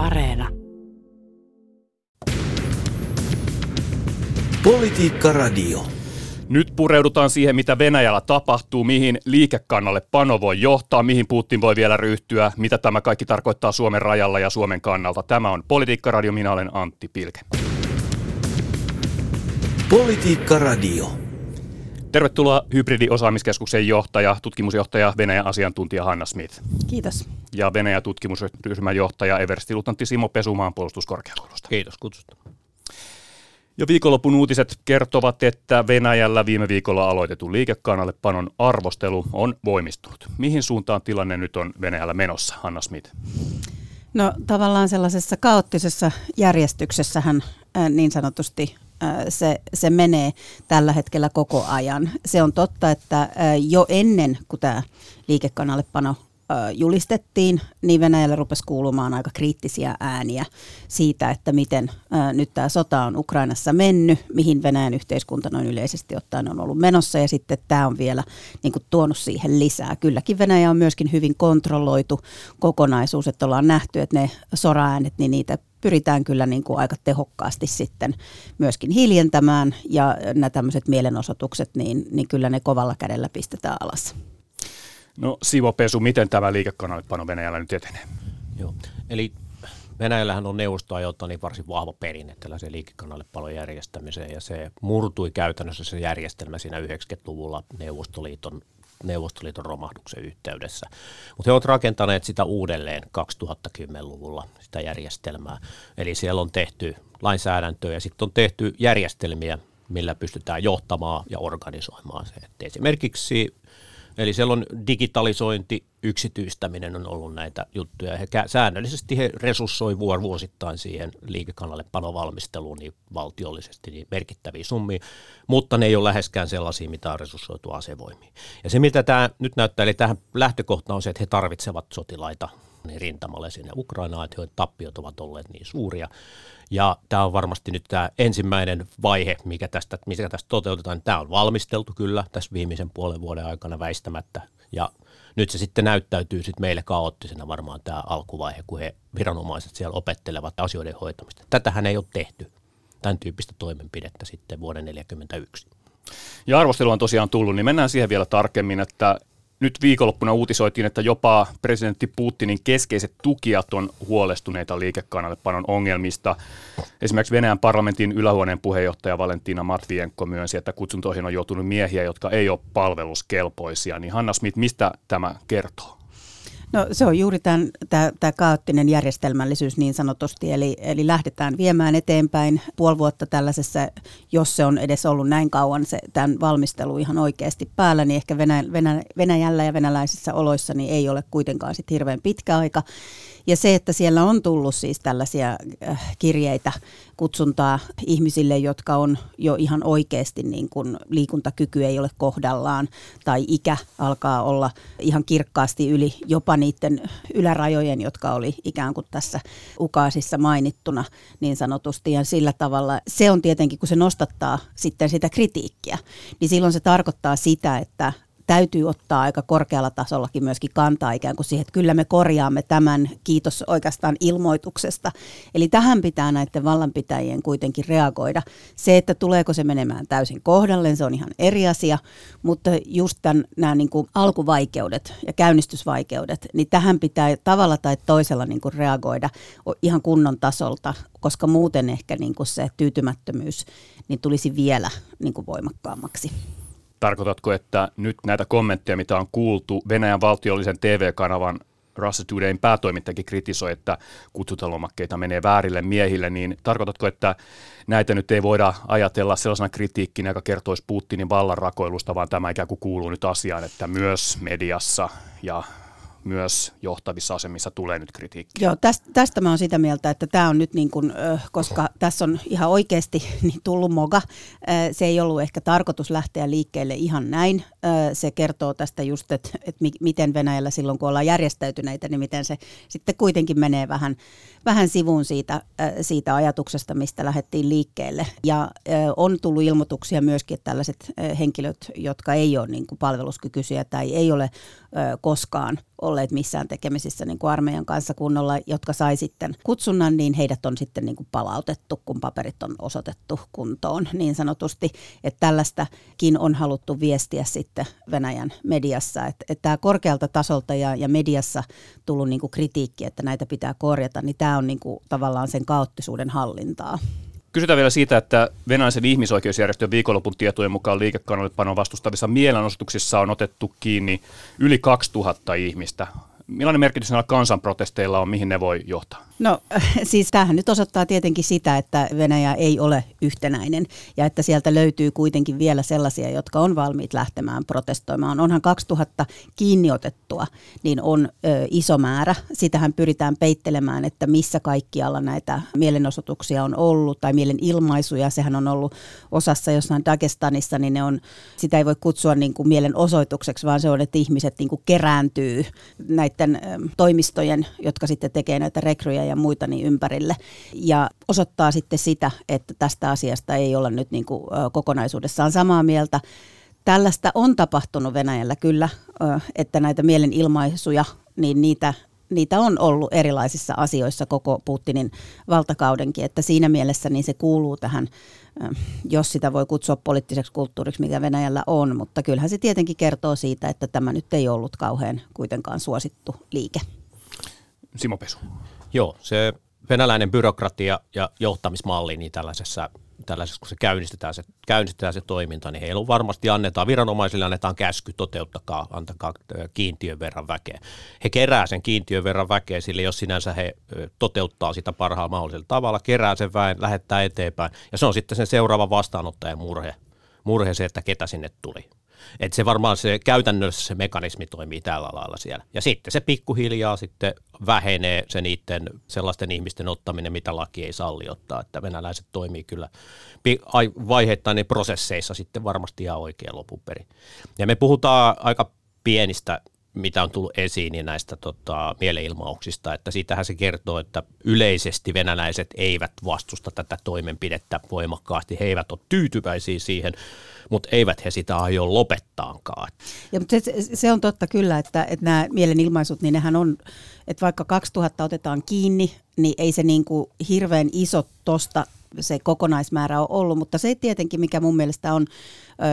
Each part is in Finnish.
Areena. Politiikka Radio. Nyt pureudutaan siihen, mitä Venäjällä tapahtuu, mihin liikekannalle pano voi johtaa, mihin Putin voi vielä ryhtyä, mitä tämä kaikki tarkoittaa Suomen rajalla ja Suomen kannalta. Tämä on Politiikka Radio, minä olen Antti Pilke. Politiikka Radio. Tervetuloa Hybridiosaamiskeskuksen johtaja, tutkimusjohtaja, Venäjän asiantuntija Hanna Smith. Kiitos. Ja Venäjän tutkimusryhmän johtaja Eversti-lutantti Simo Pesumaan puolustuskorkeakoulusta. Kiitos kutsusta. Ja viikonlopun uutiset kertovat, että Venäjällä viime viikolla aloitetun liikekannallepanon arvostelu on voimistunut. Mihin suuntaan tilanne nyt on Venäjällä menossa, Hanna Smith? No tavallaan sellaisessa kaoottisessa järjestyksessähän niin sanotusti se, se menee tällä hetkellä koko ajan. Se on totta, että jo ennen kuin tämä liikekannallepano julistettiin, niin Venäjällä rupesi kuulumaan aika kriittisiä ääniä siitä, että miten nyt tämä sota on Ukrainassa mennyt, mihin Venäjän yhteiskunta noin yleisesti ottaen on ollut menossa, ja sitten tämä on vielä niin kuin, tuonut siihen lisää. Kylläkin Venäjä on myöskin hyvin kontrolloitu kokonaisuus, että ollaan nähty, että ne soraäänet, niin niitä pyritään kyllä niin kuin aika tehokkaasti sitten myöskin hiljentämään, ja nämä tämmöiset mielenosoitukset, niin, niin kyllä ne kovalla kädellä pistetään alas. No Sivo Pesu, miten tämä liikekannallepano Venäjällä nyt etenee? Joo, eli Venäjällähän on neuvostoajoilta niin varsin vahva perinne tällaiseen liikekannallepalon järjestämiseen ja se murtui käytännössä se järjestelmä siinä 90-luvulla Neuvostoliiton Neuvostoliiton romahduksen yhteydessä. Mutta he ovat rakentaneet sitä uudelleen 2010-luvulla, sitä järjestelmää. Eli siellä on tehty lainsäädäntöä ja sitten on tehty järjestelmiä, millä pystytään johtamaan ja organisoimaan se. Et esimerkiksi Eli siellä on digitalisointi, yksityistäminen on ollut näitä juttuja. He säännöllisesti he resurssoi vuosittain siihen liikekanalle panovalmisteluun niin valtiollisesti niin merkittäviä summia, mutta ne ei ole läheskään sellaisia, mitä on resurssoitu asevoimiin. Ja se, mitä tämä nyt näyttää, eli tähän lähtökohta on se, että he tarvitsevat sotilaita niin rintamalle sinne Ukrainaan, että joiden tappiot ovat olleet niin suuria. Ja tämä on varmasti nyt tämä ensimmäinen vaihe, mikä tästä, mikä tästä toteutetaan. Tämä on valmisteltu kyllä tässä viimeisen puolen vuoden aikana väistämättä. Ja nyt se sitten näyttäytyy sitten meille kaoottisena varmaan tämä alkuvaihe, kun he viranomaiset siellä opettelevat asioiden hoitamista. Tätähän ei ole tehty, tämän tyyppistä toimenpidettä sitten vuoden 1941. Ja arvostelu on tosiaan tullut, niin mennään siihen vielä tarkemmin, että nyt viikonloppuna uutisoitiin, että jopa presidentti Putinin keskeiset tukijat on huolestuneita liikekannallepanon ongelmista. Esimerkiksi Venäjän parlamentin ylähuoneen puheenjohtaja Valentina Matvienko myönsi, että kutsuntoihin on joutunut miehiä, jotka ei ole palveluskelpoisia. Niin Hanna Smith, mistä tämä kertoo? No se on juuri tämä, tämä, tämä kaoottinen järjestelmällisyys niin sanotusti, eli, eli lähdetään viemään eteenpäin puoli vuotta tällaisessa, jos se on edes ollut näin kauan se, tämän valmistelu ihan oikeasti päällä, niin ehkä Venä, Venä, Venäjällä ja venäläisissä oloissa niin ei ole kuitenkaan sit hirveän pitkä aika. Ja se, että siellä on tullut siis tällaisia äh, kirjeitä, kutsuntaa ihmisille, jotka on jo ihan oikeasti niin kuin liikuntakyky ei ole kohdallaan tai ikä alkaa olla ihan kirkkaasti yli jopa niiden ylärajojen, jotka oli ikään kuin tässä ukaasissa mainittuna niin sanotusti. Ja sillä tavalla se on tietenkin, kun se nostattaa sitten sitä kritiikkiä, niin silloin se tarkoittaa sitä, että täytyy ottaa aika korkealla tasollakin myöskin kantaa ikään kuin siihen, että kyllä me korjaamme tämän, kiitos oikeastaan ilmoituksesta. Eli tähän pitää näiden vallanpitäjien kuitenkin reagoida. Se, että tuleeko se menemään täysin kohdalleen, se on ihan eri asia, mutta just tämän, nämä niin kuin alkuvaikeudet ja käynnistysvaikeudet, niin tähän pitää tavalla tai toisella niin kuin reagoida ihan kunnon tasolta, koska muuten ehkä niin kuin se tyytymättömyys niin tulisi vielä niin kuin voimakkaammaksi. Tarkoitatko, että nyt näitä kommentteja, mitä on kuultu, Venäjän valtiollisen TV-kanavan Russia Todayn päätoimittajakin kritisoi, että kutsutalomakkeita menee väärille miehille, niin tarkoitatko, että näitä nyt ei voida ajatella sellaisena kritiikkinä, joka kertoisi Putinin vallanrakoilusta, vaan tämä ikään kuin kuuluu nyt asiaan, että myös mediassa ja myös johtavissa asemissa tulee nyt kritiikkiä. Joo, tästä, tästä mä oon sitä mieltä, että tämä on nyt niin kuin, koska tässä on ihan oikeasti niin tullut moga. Se ei ollut ehkä tarkoitus lähteä liikkeelle ihan näin. Se kertoo tästä just, että, että miten Venäjällä silloin, kun ollaan järjestäytyneitä, niin miten se sitten kuitenkin menee vähän, vähän sivuun siitä, siitä ajatuksesta, mistä lähdettiin liikkeelle. Ja on tullut ilmoituksia myöskin, että tällaiset henkilöt, jotka ei ole niin kuin palveluskykyisiä tai ei ole koskaan olleet missään tekemisissä niin kuin armeijan kanssa kunnolla, jotka sai sitten kutsunnan, niin heidät on sitten niin kuin palautettu, kun paperit on osoitettu kuntoon niin sanotusti. Että tällaistakin on haluttu viestiä sitten Venäjän mediassa, että, että tämä korkealta tasolta ja, ja mediassa tullut niin kuin kritiikki, että näitä pitää korjata, niin tämä on niin kuin tavallaan sen kaoottisuuden hallintaa. Kysytään vielä siitä, että venäläisen ihmisoikeusjärjestön viikonlopun tietojen mukaan liikekannallepanon vastustavissa mielenosoituksissa on otettu kiinni yli 2000 ihmistä. Millainen merkitys näillä kansanprotesteilla on, mihin ne voi johtaa? No siis tämähän nyt osoittaa tietenkin sitä, että Venäjä ei ole yhtenäinen ja että sieltä löytyy kuitenkin vielä sellaisia, jotka on valmiit lähtemään protestoimaan. Onhan 2000 kiinniotettua, niin on ö, iso määrä. Sitähän pyritään peittelemään, että missä kaikkialla näitä mielenosoituksia on ollut tai mielenilmaisuja. Sehän on ollut osassa jossain Dagestanissa, niin ne on, sitä ei voi kutsua niin kuin mielenosoitukseksi, vaan se on, että ihmiset niin kuin kerääntyy näiden ö, toimistojen, jotka sitten tekee näitä rekryjä ja muita niin ympärille. Ja osoittaa sitten sitä, että tästä asiasta ei olla nyt niin kuin kokonaisuudessaan samaa mieltä. Tällaista on tapahtunut Venäjällä kyllä, että näitä mielenilmaisuja, niin niitä, niitä on ollut erilaisissa asioissa koko Putinin valtakaudenkin, että siinä mielessä niin se kuuluu tähän, jos sitä voi kutsua poliittiseksi kulttuuriksi, mikä Venäjällä on, mutta kyllähän se tietenkin kertoo siitä, että tämä nyt ei ollut kauhean kuitenkaan suosittu liike. Simo Pesu. Joo, se venäläinen byrokratia ja johtamismalli niin tällaisessa, tällaisessa kun se käynnistetään, se käynnistetään se toiminta, niin heillä on varmasti annetaan, viranomaisille annetaan käsky, toteuttakaa, antakaa kiintiön verran väkeä. He kerää sen kiintiön verran väkeä, sille jos sinänsä he toteuttaa sitä parhaalla mahdollisella tavalla, kerää sen väen, lähettää eteenpäin, ja se on sitten sen seuraava vastaanottajan murhe, murhe se, että ketä sinne tuli. Että se varmaan se käytännössä se mekanismi toimii tällä lailla siellä. Ja sitten se pikkuhiljaa sitten vähenee se niiden sellaisten ihmisten ottaminen, mitä laki ei salli ottaa. Että venäläiset toimii kyllä vaiheittain niin prosesseissa sitten varmasti ihan oikein lopun perin. Ja me puhutaan aika pienistä mitä on tullut esiin niin näistä tota, mielenilmauksista, että siitähän se kertoo, että yleisesti venäläiset eivät vastusta tätä toimenpidettä voimakkaasti, he eivät ole tyytyväisiä siihen, mutta eivät he sitä aio lopettaankaan. Ja, mutta se, se on totta kyllä, että, että nämä mielenilmaisut, niin nehän on, että vaikka 2000 otetaan kiinni, niin ei se niin kuin hirveän iso tosta se kokonaismäärä on ollut, mutta se tietenkin, mikä mun mielestä on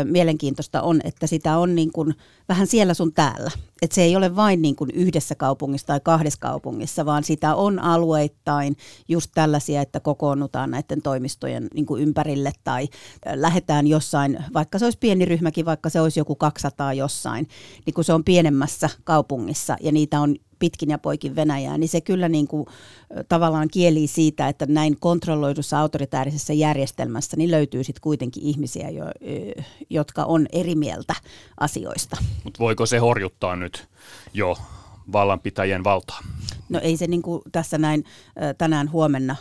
mielenkiintoista, on, että sitä on niin kuin vähän siellä sun täällä. Että se ei ole vain niin kuin yhdessä kaupungissa tai kahdessa kaupungissa, vaan sitä on alueittain just tällaisia, että kokoonnutaan näiden toimistojen niin kuin ympärille tai lähdetään jossain, vaikka se olisi pieni ryhmäkin, vaikka se olisi joku 200 jossain, niin kun se on pienemmässä kaupungissa ja niitä on pitkin ja poikin Venäjää, niin se kyllä niin kuin, tavallaan kieli siitä, että näin kontrolloidussa autoritäärisessä järjestelmässä niin löytyy sitten kuitenkin ihmisiä, jo, jotka on eri mieltä asioista. Mutta voiko se horjuttaa nyt jo vallanpitäjien valtaa? No ei se niin kuin tässä näin tänään huomenna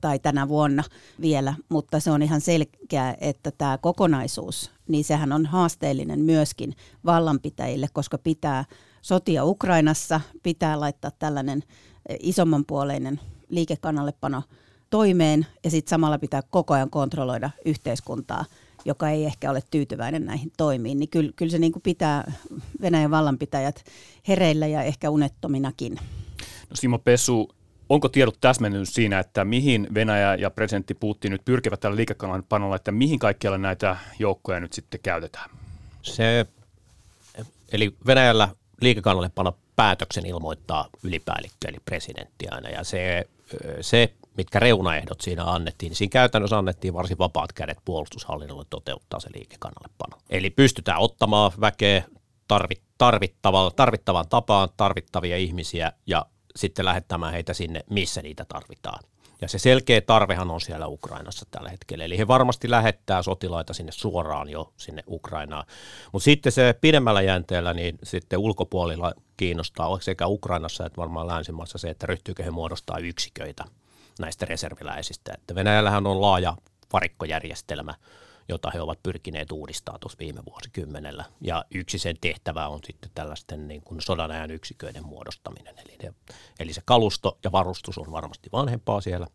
tai tänä vuonna vielä, mutta se on ihan selkeä, että tämä kokonaisuus, niin sehän on haasteellinen myöskin vallanpitäjille, koska pitää sotia Ukrainassa, pitää laittaa tällainen isomman puoleinen liikekannallepano toimeen ja sitten samalla pitää koko ajan kontrolloida yhteiskuntaa – joka ei ehkä ole tyytyväinen näihin toimiin, niin kyllä, kyllä se niin kuin pitää Venäjän vallanpitäjät hereillä ja ehkä unettominakin. No Simo Pesu, onko tiedot täsmennyt siinä, että mihin Venäjä ja presidentti Putin nyt pyrkivät tällä liikekanavan panolla, että mihin kaikkialla näitä joukkoja nyt sitten käytetään? Se, eli Venäjällä liikekanalle pano päätöksen ilmoittaa ylipäällikkö, eli presidentti aina, ja se, se mitkä reunaehdot siinä annettiin, niin siinä käytännössä annettiin varsin vapaat kädet puolustushallinnolle toteuttaa se liikekannallepano. Eli pystytään ottamaan väkeä tarvit, tarvittavaan, tarvittavaan tapaan tarvittavia ihmisiä ja sitten lähettämään heitä sinne, missä niitä tarvitaan. Ja se selkeä tarvehan on siellä Ukrainassa tällä hetkellä. Eli he varmasti lähettää sotilaita sinne suoraan jo sinne Ukrainaan. Mutta sitten se pidemmällä jänteellä, niin sitten ulkopuolilla kiinnostaa sekä Ukrainassa että varmaan länsimaassa se, että ryhtyykö he muodostaa yksiköitä näistä reserviläisistä. Että Venäjällähän on laaja varikkojärjestelmä, jota he ovat pyrkineet uudistamaan tuossa viime vuosikymmenellä. Ja yksi sen tehtävä on sitten tällaisten niin kuin sodanajan yksiköiden muodostaminen. Eli, ne, eli se kalusto ja varustus on varmasti vanhempaa siellä.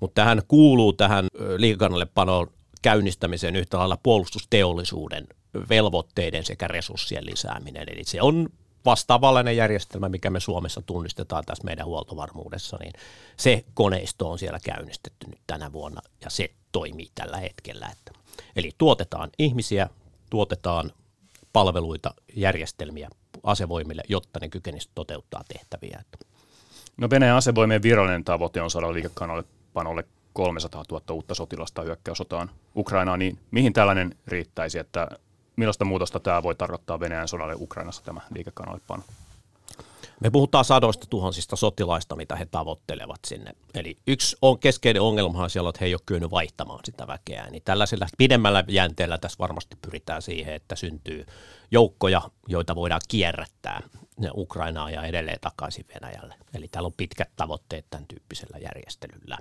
Mutta tähän kuuluu tähän liikekannallepanoon käynnistämiseen yhtä lailla puolustusteollisuuden velvoitteiden sekä resurssien lisääminen. Eli se on vastaavallainen järjestelmä, mikä me Suomessa tunnistetaan tässä meidän huoltovarmuudessa, niin se koneisto on siellä käynnistetty nyt tänä vuonna ja se toimii tällä hetkellä. Että, eli tuotetaan ihmisiä, tuotetaan palveluita, järjestelmiä asevoimille, jotta ne kykenisivät toteuttaa tehtäviä. No Venäjän asevoimien virallinen tavoite on saada liikekanalle panolle 300 000 uutta sotilasta hyökkäysotaan Ukrainaan, niin mihin tällainen riittäisi, että millaista muutosta tämä voi tarkoittaa Venäjän sodalle Ukrainassa tämä liikekannallepano? Me puhutaan sadoista tuhansista sotilaista, mitä he tavoittelevat sinne. Eli yksi on keskeinen ongelmahan siellä, että he ei ole kyennyt vaihtamaan sitä väkeä. Niin tällaisella pidemmällä jänteellä tässä varmasti pyritään siihen, että syntyy joukkoja, joita voidaan kierrättää Ukrainaa ja edelleen takaisin Venäjälle. Eli täällä on pitkät tavoitteet tämän tyyppisellä järjestelyllä.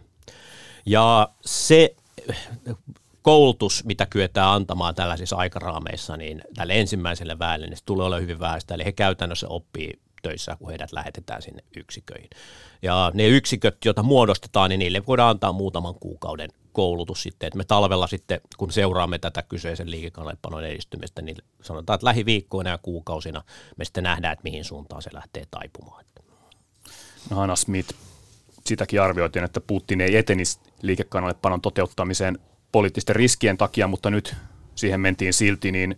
Ja se koulutus, mitä kyetään antamaan tällaisissa aikaraameissa, niin tälle ensimmäiselle väelle, niin tulee olla hyvin vähäistä. Eli he käytännössä oppii töissä, kun heidät lähetetään sinne yksiköihin. Ja ne yksiköt, joita muodostetaan, niin niille voidaan antaa muutaman kuukauden koulutus sitten, että me talvella sitten, kun seuraamme tätä kyseisen liikekannallepanon edistymistä, niin sanotaan, että lähiviikkoina ja kuukausina me sitten nähdään, että mihin suuntaan se lähtee taipumaan. No Hanna Smith, sitäkin arvioitiin, että Putin ei etenisi liikekannallepanon toteuttamiseen poliittisten riskien takia, mutta nyt siihen mentiin silti, niin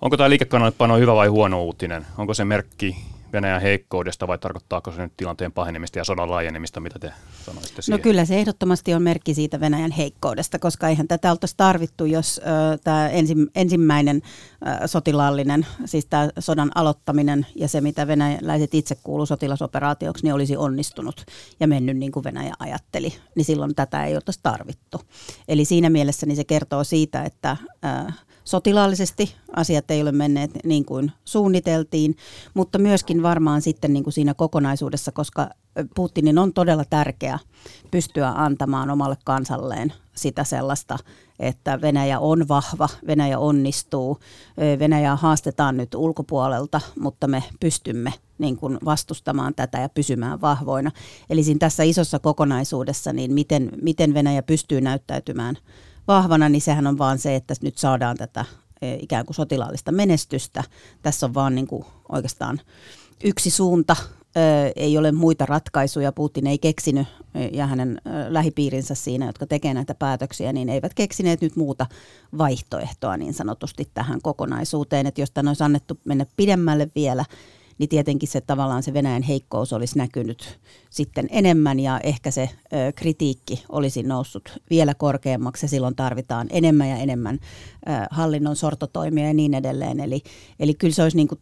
onko tämä liikekannallepano hyvä vai huono uutinen? Onko se merkki Venäjän heikkoudesta vai tarkoittaako se nyt tilanteen pahenemista ja sodan laajenemista, mitä te sanoisitte no siihen? No kyllä se ehdottomasti on merkki siitä Venäjän heikkoudesta, koska eihän tätä oltaisi tarvittu, jos äh, tämä ensi, ensimmäinen äh, sotilaallinen, siis tämä sodan aloittaminen ja se, mitä venäläiset itse kuuluu sotilasoperaatioksi, niin olisi onnistunut ja mennyt niin kuin Venäjä ajatteli, niin silloin tätä ei oltaisi tarvittu. Eli siinä mielessä niin se kertoo siitä, että äh, sotilaallisesti asiat ei ole menneet niin kuin suunniteltiin, mutta myöskin varmaan sitten niin kuin siinä kokonaisuudessa, koska Putinin on todella tärkeä pystyä antamaan omalle kansalleen sitä sellaista, että Venäjä on vahva, Venäjä onnistuu, Venäjä haastetaan nyt ulkopuolelta, mutta me pystymme niin kuin vastustamaan tätä ja pysymään vahvoina. Eli siinä tässä isossa kokonaisuudessa, niin miten, miten Venäjä pystyy näyttäytymään vahvana, niin sehän on vaan se, että nyt saadaan tätä e, ikään kuin sotilaallista menestystä. Tässä on vaan niin kuin oikeastaan yksi suunta, ei ole muita ratkaisuja. Putin ei keksinyt ja hänen lähipiirinsä siinä, jotka tekee näitä päätöksiä, niin eivät keksineet nyt muuta vaihtoehtoa niin sanotusti tähän kokonaisuuteen. Että jos tämä olisi annettu mennä pidemmälle vielä, niin tietenkin se tavallaan se Venäjän heikkous olisi näkynyt sitten enemmän ja ehkä se ö, kritiikki olisi noussut vielä korkeammaksi ja silloin tarvitaan enemmän ja enemmän ö, hallinnon sortotoimia ja niin edelleen. Eli, eli kyllä se olisi niin kuin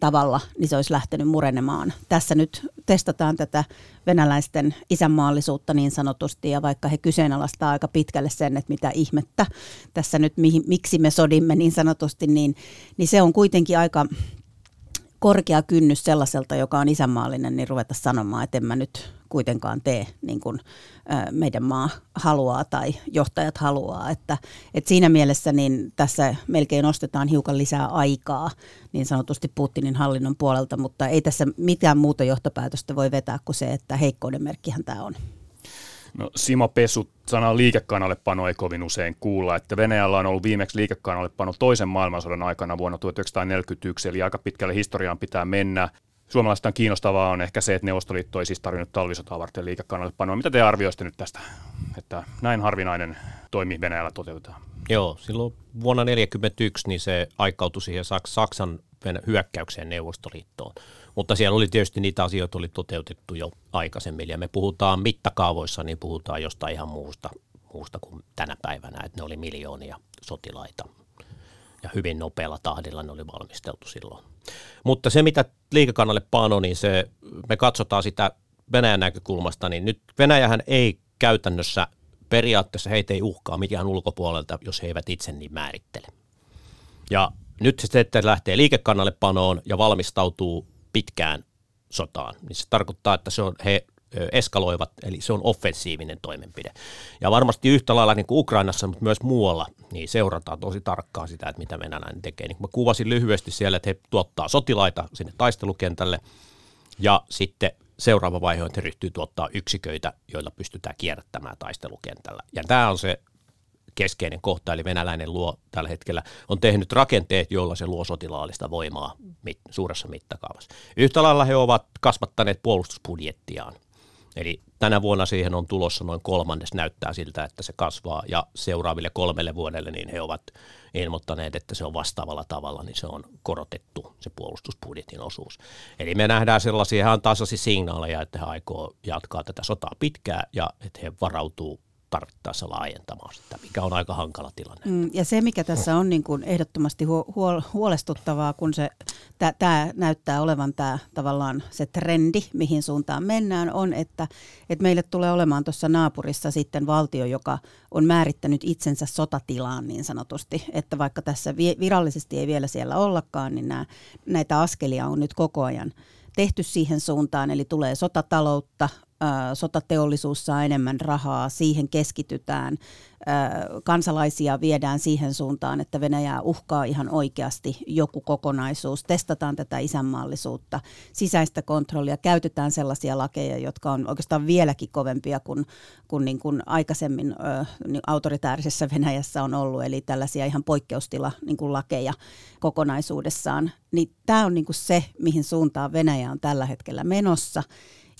tavalla, niin se olisi lähtenyt murenemaan. Tässä nyt testataan tätä venäläisten isänmaallisuutta niin sanotusti, ja vaikka he kyseenalaistaa aika pitkälle sen, että mitä ihmettä tässä nyt, mihin, miksi me sodimme niin sanotusti, niin, niin se on kuitenkin aika korkea kynnys sellaiselta, joka on isänmaallinen, niin ruveta sanomaan, että en mä nyt kuitenkaan tee niin kuin meidän maa haluaa tai johtajat haluaa. Että, että siinä mielessä niin tässä melkein ostetaan hiukan lisää aikaa niin sanotusti Putinin hallinnon puolelta, mutta ei tässä mitään muuta johtopäätöstä voi vetää kuin se, että heikkouden merkkihän tämä on. No, Simo Pesu, sana liikekannallepano ei kovin usein kuulla, että Venäjällä on ollut viimeksi liikekannallepano toisen maailmansodan aikana vuonna 1941, eli aika pitkälle historiaan pitää mennä. Suomalaista kiinnostavaa on ehkä se, että Neuvostoliitto ei siis tarvinnut talvisotaa varten liikekannallepanoa. Mitä te arvioisitte nyt tästä, että näin harvinainen toimi Venäjällä toteutetaan? Joo, silloin vuonna 1941 niin se aikautui siihen Saksan hyökkäykseen Neuvostoliittoon. Mutta siellä oli tietysti niitä asioita oli toteutettu jo aikaisemmin. Ja me puhutaan mittakaavoissa, niin puhutaan jostain ihan muusta, muusta kuin tänä päivänä, että ne oli miljoonia sotilaita. Ja hyvin nopealla tahdilla ne oli valmisteltu silloin. Mutta se, mitä liikekannalle pano, niin se, me katsotaan sitä Venäjän näkökulmasta, niin nyt Venäjähän ei käytännössä periaatteessa heitä ei uhkaa mikään ulkopuolelta, jos he eivät itse niin määrittele. Ja nyt se sitten lähtee liikekannalle panoon ja valmistautuu pitkään sotaan, niin se tarkoittaa, että se on, he eskaloivat, eli se on offensiivinen toimenpide. Ja varmasti yhtä lailla niin kuin Ukrainassa, mutta myös muualla, niin seurataan tosi tarkkaan sitä, että mitä venäläinen tekee. Niin mä kuvasin lyhyesti siellä, että he tuottaa sotilaita sinne taistelukentälle, ja sitten seuraava vaihe on, että he ryhtyy tuottaa yksiköitä, joilla pystytään kierrättämään taistelukentällä. Ja tämä on se keskeinen kohta, eli venäläinen luo tällä hetkellä, on tehnyt rakenteet, joilla se luo sotilaallista voimaa mit, suuressa mittakaavassa. Yhtä lailla he ovat kasvattaneet puolustusbudjettiaan. Eli tänä vuonna siihen on tulossa noin kolmannes, näyttää siltä, että se kasvaa, ja seuraaville kolmelle vuodelle niin he ovat ilmoittaneet, että se on vastaavalla tavalla, niin se on korotettu se puolustusbudjetin osuus. Eli me nähdään sellaisia ihan tasaisia signaaleja, että he aikoo jatkaa tätä sotaa pitkään ja että he varautuu tarvittaessa laajentamaan sitä, mikä on aika hankala tilanne. Mm, ja se, mikä tässä on niin kuin ehdottomasti huol- huolestuttavaa, kun se tämä näyttää olevan tämä tavallaan se trendi, mihin suuntaan mennään, on, että, että meille tulee olemaan tuossa naapurissa sitten valtio, joka on määrittänyt itsensä sotatilaan niin sanotusti, että vaikka tässä virallisesti ei vielä siellä ollakaan, niin nämä, näitä askelia on nyt koko ajan tehty siihen suuntaan, eli tulee sotataloutta, sotateollisuus saa enemmän rahaa, siihen keskitytään, kansalaisia viedään siihen suuntaan, että Venäjää uhkaa ihan oikeasti joku kokonaisuus, testataan tätä isänmaallisuutta, sisäistä kontrollia, käytetään sellaisia lakeja, jotka on oikeastaan vieläkin kovempia kuin, kuin, niin kuin aikaisemmin niin autoritäärisessä Venäjässä on ollut, eli tällaisia ihan poikkeustila niin kuin lakeja kokonaisuudessaan. Niin tämä on niin kuin se, mihin suuntaan Venäjä on tällä hetkellä menossa.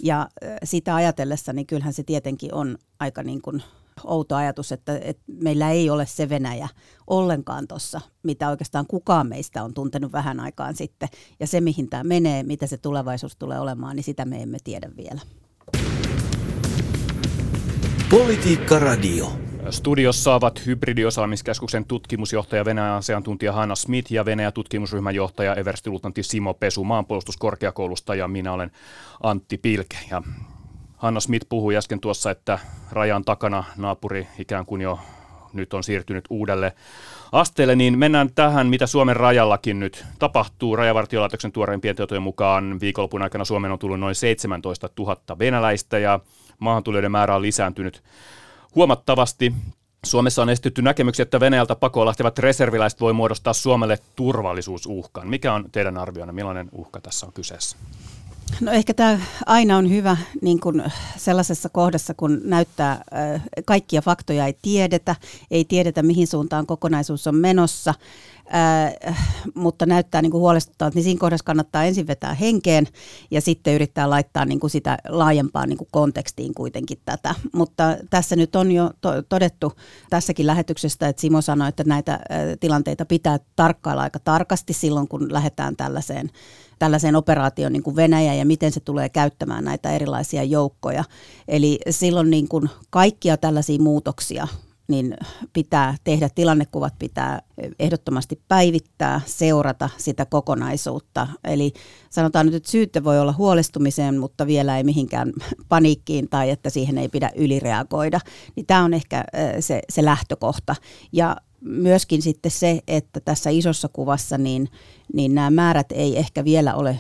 Ja sitä ajatellessa, niin kyllähän se tietenkin on aika niin kuin outo ajatus, että, että meillä ei ole se Venäjä ollenkaan tuossa, mitä oikeastaan kukaan meistä on tuntenut vähän aikaan sitten. Ja se, mihin tämä menee, mitä se tulevaisuus tulee olemaan, niin sitä me emme tiedä vielä. Politiikka Radio. Studiossa ovat hybridiosaamiskeskuksen tutkimusjohtaja Venäjän asiantuntija Hanna Smith ja Venäjän tutkimusryhmän johtaja everstiluutnantti Simo Pesu maanpuolustuskorkeakoulusta ja minä olen Antti Pilke. Ja Hanna Smith puhui äsken tuossa, että rajan takana naapuri ikään kuin jo nyt on siirtynyt uudelle asteelle, niin mennään tähän, mitä Suomen rajallakin nyt tapahtuu. Rajavartiolaitoksen tuoreimpien tietojen mukaan viikonlopun aikana Suomeen on tullut noin 17 000 venäläistä ja maahantulijoiden määrä on lisääntynyt huomattavasti. Suomessa on esitetty näkemyksiä, että Venäjältä pakoon lähtevät reserviläiset voi muodostaa Suomelle turvallisuusuhkan. Mikä on teidän arvionne, millainen uhka tässä on kyseessä? No ehkä tämä aina on hyvä niin kun sellaisessa kohdassa, kun näyttää kaikkia faktoja ei tiedetä, ei tiedetä mihin suuntaan kokonaisuus on menossa, äh, mutta näyttää niin huolestuttavalta, niin siinä kohdassa kannattaa ensin vetää henkeen ja sitten yrittää laittaa niin kuin sitä laajempaan niin kuin kontekstiin kuitenkin tätä. Mutta tässä nyt on jo to- todettu tässäkin lähetyksestä, että Simo sanoi, että näitä äh, tilanteita pitää tarkkailla aika tarkasti silloin, kun lähdetään tällaiseen tällaiseen operaatioon niin kuin Venäjä ja miten se tulee käyttämään näitä erilaisia joukkoja. Eli silloin niin kuin kaikkia tällaisia muutoksia niin pitää tehdä, tilannekuvat pitää ehdottomasti päivittää, seurata sitä kokonaisuutta. Eli sanotaan nyt, että syytte voi olla huolestumiseen, mutta vielä ei mihinkään paniikkiin tai että siihen ei pidä ylireagoida. Niin tämä on ehkä se, se lähtökohta. Ja myöskin sitten se, että tässä isossa kuvassa niin, niin nämä määrät ei ehkä vielä ole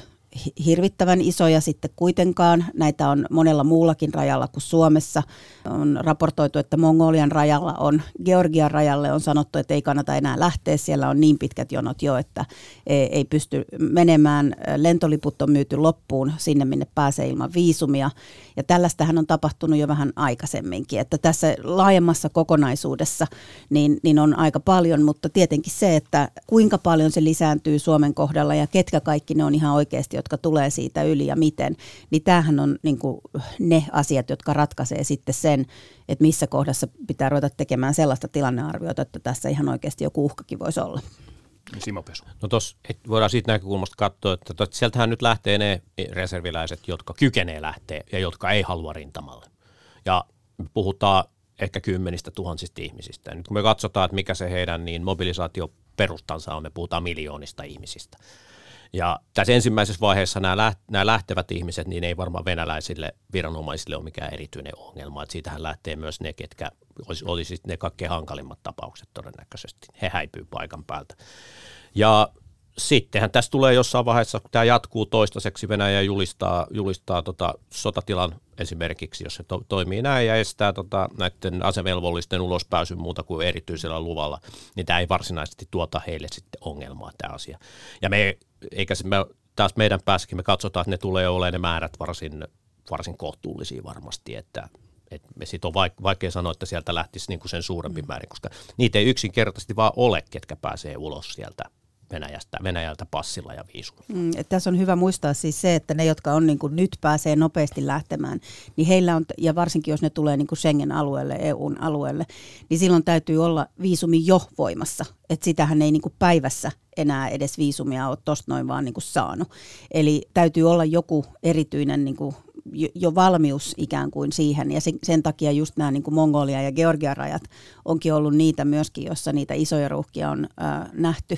hirvittävän isoja sitten kuitenkaan. Näitä on monella muullakin rajalla kuin Suomessa. On raportoitu, että Mongolian rajalla on, Georgian rajalle on sanottu, että ei kannata enää lähteä. Siellä on niin pitkät jonot jo, että ei pysty menemään. Lentoliput on myyty loppuun sinne, minne pääsee ilman viisumia. Ja tällaistähän on tapahtunut jo vähän aikaisemminkin. Että tässä laajemmassa kokonaisuudessa niin, niin on aika paljon, mutta tietenkin se, että kuinka paljon se lisääntyy Suomen kohdalla ja ketkä kaikki ne on ihan oikeasti, jotka tulee siitä yli ja miten, niin tämähän on niin kuin ne asiat, jotka ratkaisee sitten sen, että missä kohdassa pitää ruveta tekemään sellaista tilannearviota, että tässä ihan oikeasti joku uhkakin voisi olla. Simo Pesu. No tos, voidaan siitä näkökulmasta katsoa, että tot, sieltähän nyt lähtee ne reserviläiset, jotka kykenee lähteä ja jotka ei halua rintamalle. Ja puhutaan ehkä kymmenistä tuhansista ihmisistä. Ja nyt kun me katsotaan, että mikä se heidän niin mobilisaatioperustansa on, me puhutaan miljoonista ihmisistä. Ja tässä ensimmäisessä vaiheessa nämä, nämä lähtevät ihmiset, niin ei varmaan venäläisille viranomaisille ole mikään erityinen ongelma. Että siitähän lähtee myös ne, ketkä olisi, olisi ne kaikkein hankalimmat tapaukset todennäköisesti. He häipyy paikan päältä. Ja sittenhän tässä tulee jossain vaiheessa, kun tämä jatkuu toistaiseksi, Venäjä julistaa, julistaa tota sotatilan esimerkiksi, jos se to, toimii näin ja estää tota, näiden asevelvollisten ulospääsyn muuta kuin erityisellä luvalla, niin tämä ei varsinaisesti tuota heille sitten ongelmaa tämä asia. Ja me, eikä se me, taas meidän päässäkin me katsotaan, että ne tulee olemaan ne määrät varsin, varsin kohtuullisia varmasti, että Et siitä on vaikea sanoa, että sieltä lähtisi niin kuin sen suurempi määrin, koska niitä ei yksinkertaisesti vaan ole, ketkä pääsee ulos sieltä Venäjästä, Venäjältä passilla ja viisumilla. Mm, tässä on hyvä muistaa siis se, että ne, jotka on niin kuin nyt pääsee nopeasti lähtemään, niin heillä on, ja varsinkin jos ne tulee niin kuin Schengen-alueelle, EUn alueelle, niin silloin täytyy olla viisumi jo voimassa. Että sitähän ei niin kuin päivässä enää edes viisumia ole tuosta noin vaan niin kuin saanut. Eli täytyy olla joku erityinen niin kuin jo valmius ikään kuin siihen. Ja sen, takia just nämä niin kuin Mongolia ja Georgian rajat onkin ollut niitä myöskin, jossa niitä isoja ruuhkia on äh, nähty.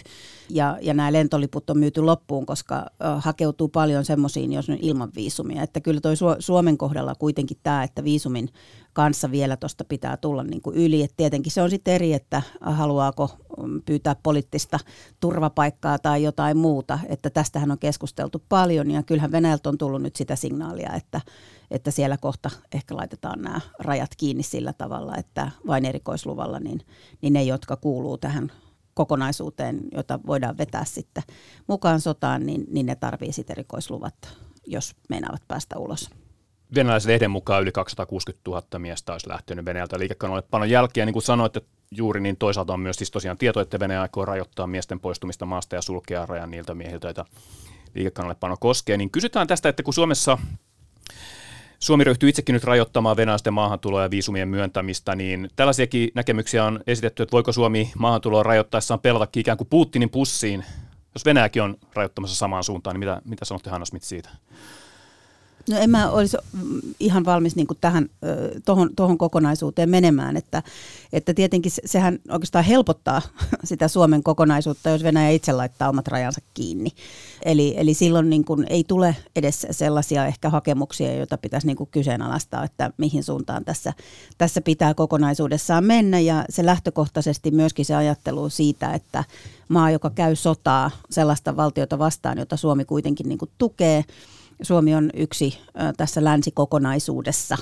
Ja, ja nämä lentoliput on myyty loppuun, koska äh, hakeutuu paljon semmoisiin, jos on ilman viisumia. Että kyllä toi Suomen kohdalla kuitenkin tämä, että viisumin kanssa vielä tuosta pitää tulla niin kuin yli. Et tietenkin se on sitten eri, että haluaako mm, pyytää poliittista turvapaikkaa tai jotain muuta. Että tästähän on keskusteltu paljon ja kyllähän Venäjältä on tullut nyt sitä signaalia, että, että siellä kohta ehkä laitetaan nämä rajat kiinni sillä tavalla, että vain erikoisluvalla niin, niin ne, jotka kuuluu tähän kokonaisuuteen, jota voidaan vetää sitten mukaan sotaan, niin, niin ne tarvii sitten erikoisluvat, jos meinaavat päästä ulos venäläisen lehden mukaan yli 260 000 miestä olisi lähtenyt Venäjältä liikekanalle panon jälkeen. Niin kuin sanoitte juuri, niin toisaalta on myös siis tosiaan tieto, että Venäjä aikoo rajoittaa miesten poistumista maasta ja sulkea rajan niiltä miehiltä, joita liikekanalle pano koskee. Niin kysytään tästä, että kun Suomessa Suomi ryhtyy itsekin nyt rajoittamaan venäläisten maahantuloa ja viisumien myöntämistä, niin tällaisiakin näkemyksiä on esitetty, että voiko Suomi maahantuloa rajoittaessaan pelata ikään kuin Putinin pussiin, jos Venäjäkin on rajoittamassa samaan suuntaan, niin mitä, mitä sanotte Hanna Smith siitä? No en mä olisi ihan valmis niin tähän tohon, tohon kokonaisuuteen menemään, että, että tietenkin sehän oikeastaan helpottaa sitä Suomen kokonaisuutta, jos Venäjä itse laittaa omat rajansa kiinni. Eli, eli silloin niin kuin ei tule edes sellaisia ehkä hakemuksia, joita pitäisi niin kuin kyseenalaistaa, että mihin suuntaan tässä, tässä pitää kokonaisuudessaan mennä. Ja se lähtökohtaisesti myöskin se ajattelu siitä, että maa, joka käy sotaa sellaista valtiota vastaan, jota Suomi kuitenkin niin kuin tukee, Suomi on yksi tässä länsikokonaisuudessa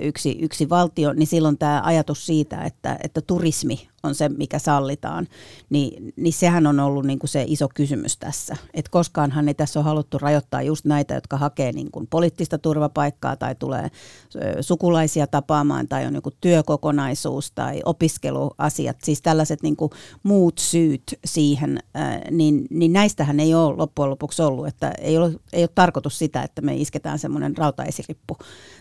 yksi, yksi valtio, niin silloin tämä ajatus siitä, että, että turismi on se, mikä sallitaan, niin, niin sehän on ollut niin kuin se iso kysymys tässä. Et koskaanhan ei tässä ole haluttu rajoittaa just näitä, jotka hakee niin kuin poliittista turvapaikkaa tai tulee sukulaisia tapaamaan tai on joku työkokonaisuus tai opiskeluasiat, siis tällaiset niin kuin muut syyt siihen, niin, niin näistähän ei ole loppujen lopuksi ollut, että ei ole, ei ole tarkoitus sitä, että me isketään semmoinen rautaesirippu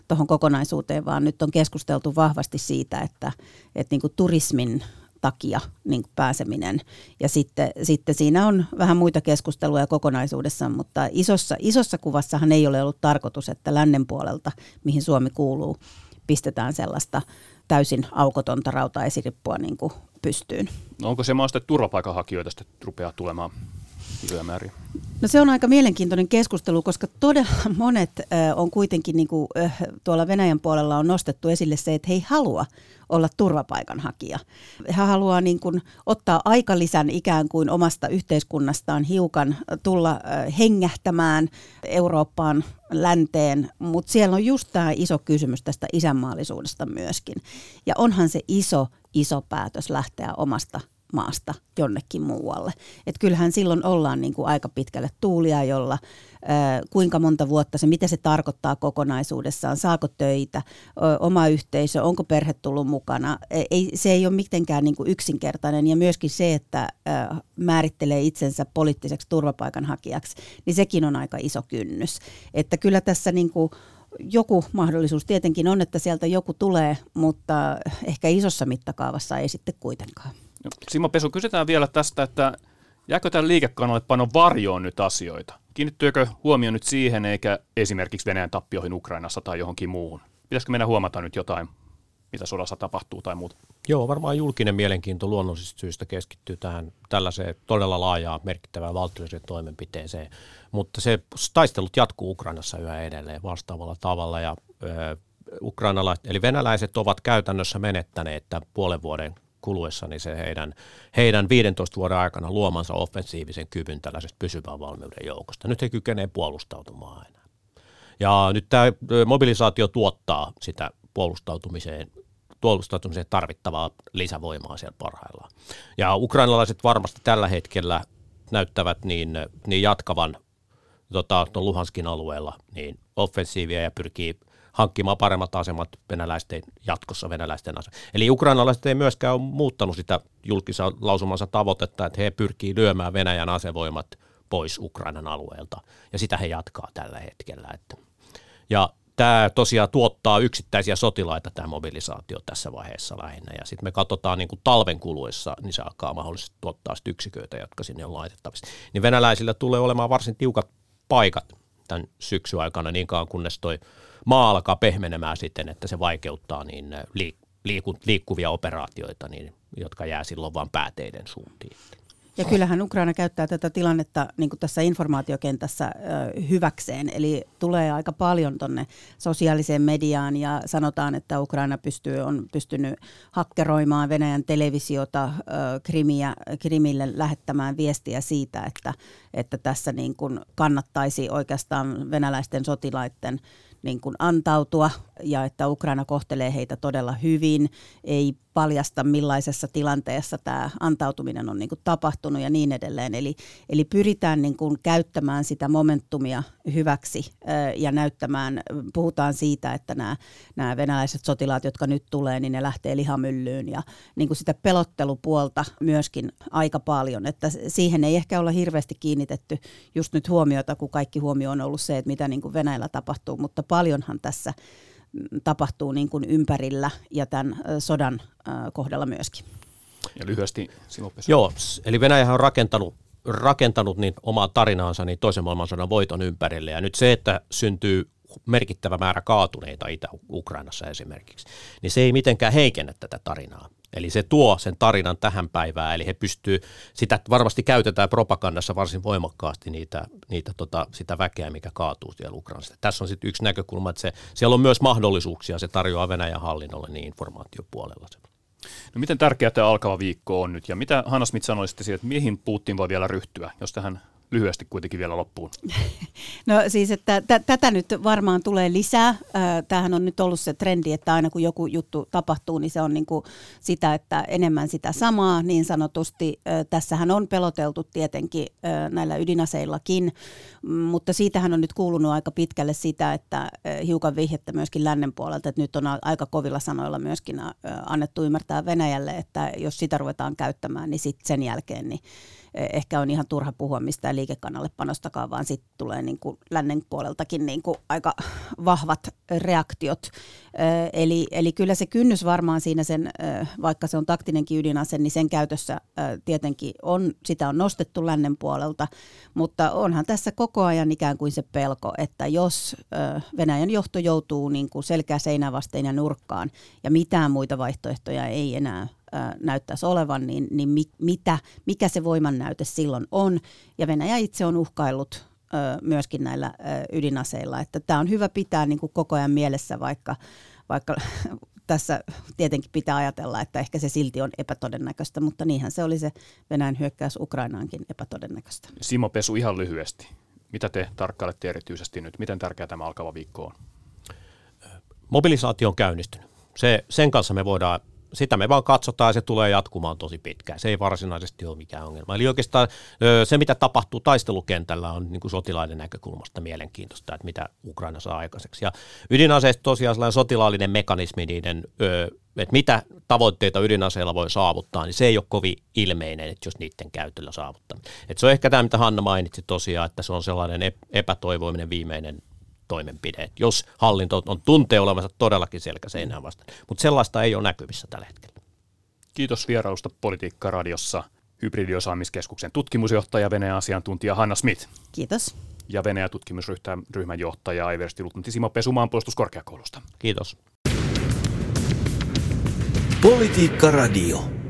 tuohon kokonaisuuteen, vaan nyt on keskusteltu vahvasti siitä, että, että niin kuin turismin takia niin pääseminen. Ja sitten, sitten siinä on vähän muita keskusteluja kokonaisuudessa, mutta isossa, isossa kuvassahan ei ole ollut tarkoitus, että lännen puolelta, mihin Suomi kuuluu, pistetään sellaista täysin aukotonta rautaesirippua niin pystyyn. No onko se maasta, turvapaikanhakijoita sitten rupeaa tulemaan isoja määriä? No se on aika mielenkiintoinen keskustelu, koska todella monet äh, on kuitenkin niin kuin, äh, tuolla Venäjän puolella on nostettu esille se, että he ei halua olla turvapaikanhakija. Hän haluaa niin kuin ottaa aikalisän ikään kuin omasta yhteiskunnastaan hiukan tulla hengähtämään Eurooppaan, länteen, mutta siellä on just tämä iso kysymys tästä isänmaallisuudesta myöskin. Ja onhan se iso, iso päätös lähteä omasta maasta jonnekin muualle. Et kyllähän silloin ollaan niin kuin aika pitkälle tuulia, jolla kuinka monta vuotta se, mitä se tarkoittaa kokonaisuudessaan, saako töitä, oma yhteisö, onko perhe tullut mukana. E, ei, se ei ole mitenkään niin kuin yksinkertainen ja myöskin se, että määrittelee itsensä poliittiseksi turvapaikanhakijaksi, niin sekin on aika iso kynnys. Että kyllä tässä niin kuin joku mahdollisuus tietenkin on, että sieltä joku tulee, mutta ehkä isossa mittakaavassa ei sitten kuitenkaan. Simo Pesu, kysytään vielä tästä, että jääkö tämän liikekanalle panon varjoon nyt asioita? Kiinnittyykö huomio nyt siihen, eikä esimerkiksi Venäjän tappioihin Ukrainassa tai johonkin muuhun? Pitäisikö meidän huomata nyt jotain, mitä sodassa tapahtuu tai muuta? Joo, varmaan julkinen mielenkiinto luonnollisista syistä keskittyy tähän tällaiseen todella laajaan merkittävään valtiolliseen toimenpiteeseen, mutta se taistelut jatkuu Ukrainassa yhä edelleen vastaavalla tavalla ja ö, ukrainalaiset, eli venäläiset ovat käytännössä menettäneet tämän puolen vuoden kuluessa niin se heidän, heidän 15 vuoden aikana luomansa offensiivisen kyvyn tällaisesta pysyvän valmiuden joukosta. Nyt he kykenevät puolustautumaan aina. Ja nyt tämä mobilisaatio tuottaa sitä puolustautumiseen puolustautumiseen tarvittavaa lisävoimaa siellä parhaillaan. Ja ukrainalaiset varmasti tällä hetkellä näyttävät niin, niin jatkavan tota, Luhanskin alueella niin offensiivia ja pyrkii hankkimaan paremmat asemat venäläisten jatkossa venäläisten asemat. Eli ukrainalaiset ei myöskään ole muuttanut sitä julkisa lausumansa tavoitetta, että he pyrkii lyömään Venäjän asevoimat pois Ukrainan alueelta. Ja sitä he jatkaa tällä hetkellä. Että. Ja tämä tosiaan tuottaa yksittäisiä sotilaita tämä mobilisaatio tässä vaiheessa lähinnä. Ja sitten me katsotaan niin kuin talven kuluessa, niin se alkaa mahdollisesti tuottaa yksiköitä, jotka sinne on laitettavissa. Niin venäläisillä tulee olemaan varsin tiukat paikat tämän syksyn aikana niin kauan, kunnes toi maa alkaa pehmenemään sitten, että se vaikeuttaa niin liik- liiku- liikkuvia operaatioita, niin, jotka jää silloin vain pääteiden suuntiin. Ja kyllähän Ukraina käyttää tätä tilannetta niin kuin tässä informaatiokentässä hyväkseen. Eli tulee aika paljon tuonne sosiaaliseen mediaan ja sanotaan, että Ukraina pystyy, on pystynyt hakkeroimaan Venäjän televisiota Krimiä, Krimille lähettämään viestiä siitä, että, että tässä niin kuin kannattaisi oikeastaan venäläisten sotilaiden niin kuin antautua ja että Ukraina kohtelee heitä todella hyvin, ei paljasta millaisessa tilanteessa tämä antautuminen on niin kuin tapahtunut ja niin edelleen. Eli, eli pyritään niin kuin käyttämään sitä momentumia hyväksi ja näyttämään, puhutaan siitä, että nämä, nämä venäläiset sotilaat, jotka nyt tulee, niin ne lähtee lihamyllyyn ja niin kuin sitä pelottelupuolta myöskin aika paljon. Että siihen ei ehkä olla hirveästi kiinnitetty just nyt huomiota, kun kaikki huomio on ollut se, että mitä niin kuin Venäjällä tapahtuu, mutta paljonhan tässä tapahtuu niin kuin ympärillä ja tämän sodan kohdalla myöskin. Ja lyhyesti Joo, eli Venäjä on rakentanut, rakentanut niin omaa tarinaansa niin toisen maailmansodan voiton ympärille. Ja nyt se, että syntyy merkittävä määrä kaatuneita Itä-Ukrainassa esimerkiksi, niin se ei mitenkään heikennä tätä tarinaa. Eli se tuo sen tarinan tähän päivään, eli he pystyy, sitä varmasti käytetään propagandassa varsin voimakkaasti niitä, niitä tota, sitä väkeä, mikä kaatuu siellä Ukrainassa. Tässä on sitten yksi näkökulma, että se, siellä on myös mahdollisuuksia, se tarjoaa Venäjän hallinnolle niin informaatiopuolella. No miten tärkeää tämä alkava viikko on nyt, ja mitä Hanna Smith sanoisitte siitä, että mihin Putin voi vielä ryhtyä, jos tähän lyhyesti kuitenkin vielä loppuun? No siis, että t- tätä nyt varmaan tulee lisää. Tämähän on nyt ollut se trendi, että aina kun joku juttu tapahtuu, niin se on niin kuin sitä, että enemmän sitä samaa niin sanotusti. Tässähän on peloteltu tietenkin näillä ydinaseillakin, mutta siitähän on nyt kuulunut aika pitkälle sitä, että hiukan vihjettä myöskin lännen puolelta, että nyt on aika kovilla sanoilla myöskin annettu ymmärtää Venäjälle, että jos sitä ruvetaan käyttämään, niin sitten sen jälkeen niin ehkä on ihan turha puhua mistään liikekannalle panostakaan, vaan sitten tulee niin kuin lännen puoleltakin niin kuin aika vahvat reaktiot. Eli, eli kyllä se kynnys varmaan siinä sen, vaikka se on taktinenkin ydinase, niin sen käytössä tietenkin on, sitä on nostettu lännen puolelta, mutta onhan tässä koko ajan ikään kuin se pelko, että jos Venäjän johto joutuu niin kuin selkää seinää vasten ja nurkkaan ja mitään muita vaihtoehtoja ei enää näyttäisi olevan, niin, niin mi, mitä, mikä se voimannäyte silloin on. Ja Venäjä itse on uhkaillut myöskin näillä ydinaseilla. Että tämä on hyvä pitää niin kuin koko ajan mielessä, vaikka, vaikka tässä tietenkin pitää ajatella, että ehkä se silti on epätodennäköistä, mutta niinhän se oli se Venäjän hyökkäys Ukrainaankin epätodennäköistä. Simo Pesu ihan lyhyesti. Mitä te tarkkailette erityisesti nyt? Miten tärkeä tämä alkava viikko on? Mobilisaatio on käynnistynyt. Se, sen kanssa me voidaan sitä me vaan katsotaan ja se tulee jatkumaan tosi pitkään. Se ei varsinaisesti ole mikään ongelma. Eli oikeastaan se, mitä tapahtuu taistelukentällä, on niin kuin sotilaiden näkökulmasta mielenkiintoista, että mitä Ukraina saa aikaiseksi. Ja ydinaseista tosiaan sellainen sotilaallinen mekanismi, niiden, että mitä tavoitteita ydinaseilla voi saavuttaa, niin se ei ole kovin ilmeinen, että jos niiden käytöllä saavuttaa. Että se on ehkä tämä, mitä Hanna mainitsi tosiaan, että se on sellainen epätoivoiminen viimeinen toimenpide, jos hallinto on tuntee olevansa todellakin selkäseinään vastaan. Mutta sellaista ei ole näkyvissä tällä hetkellä. Kiitos vierailusta Politiikka Radiossa hybridiosaamiskeskuksen tutkimusjohtaja Venäjän asiantuntija Hanna Smith. Kiitos. Ja Venäjän tutkimusryhmän johtaja Aiversti Luutnantti Simo Pesu maanpuolustuskorkeakoulusta. Kiitos. Politiikka Radio.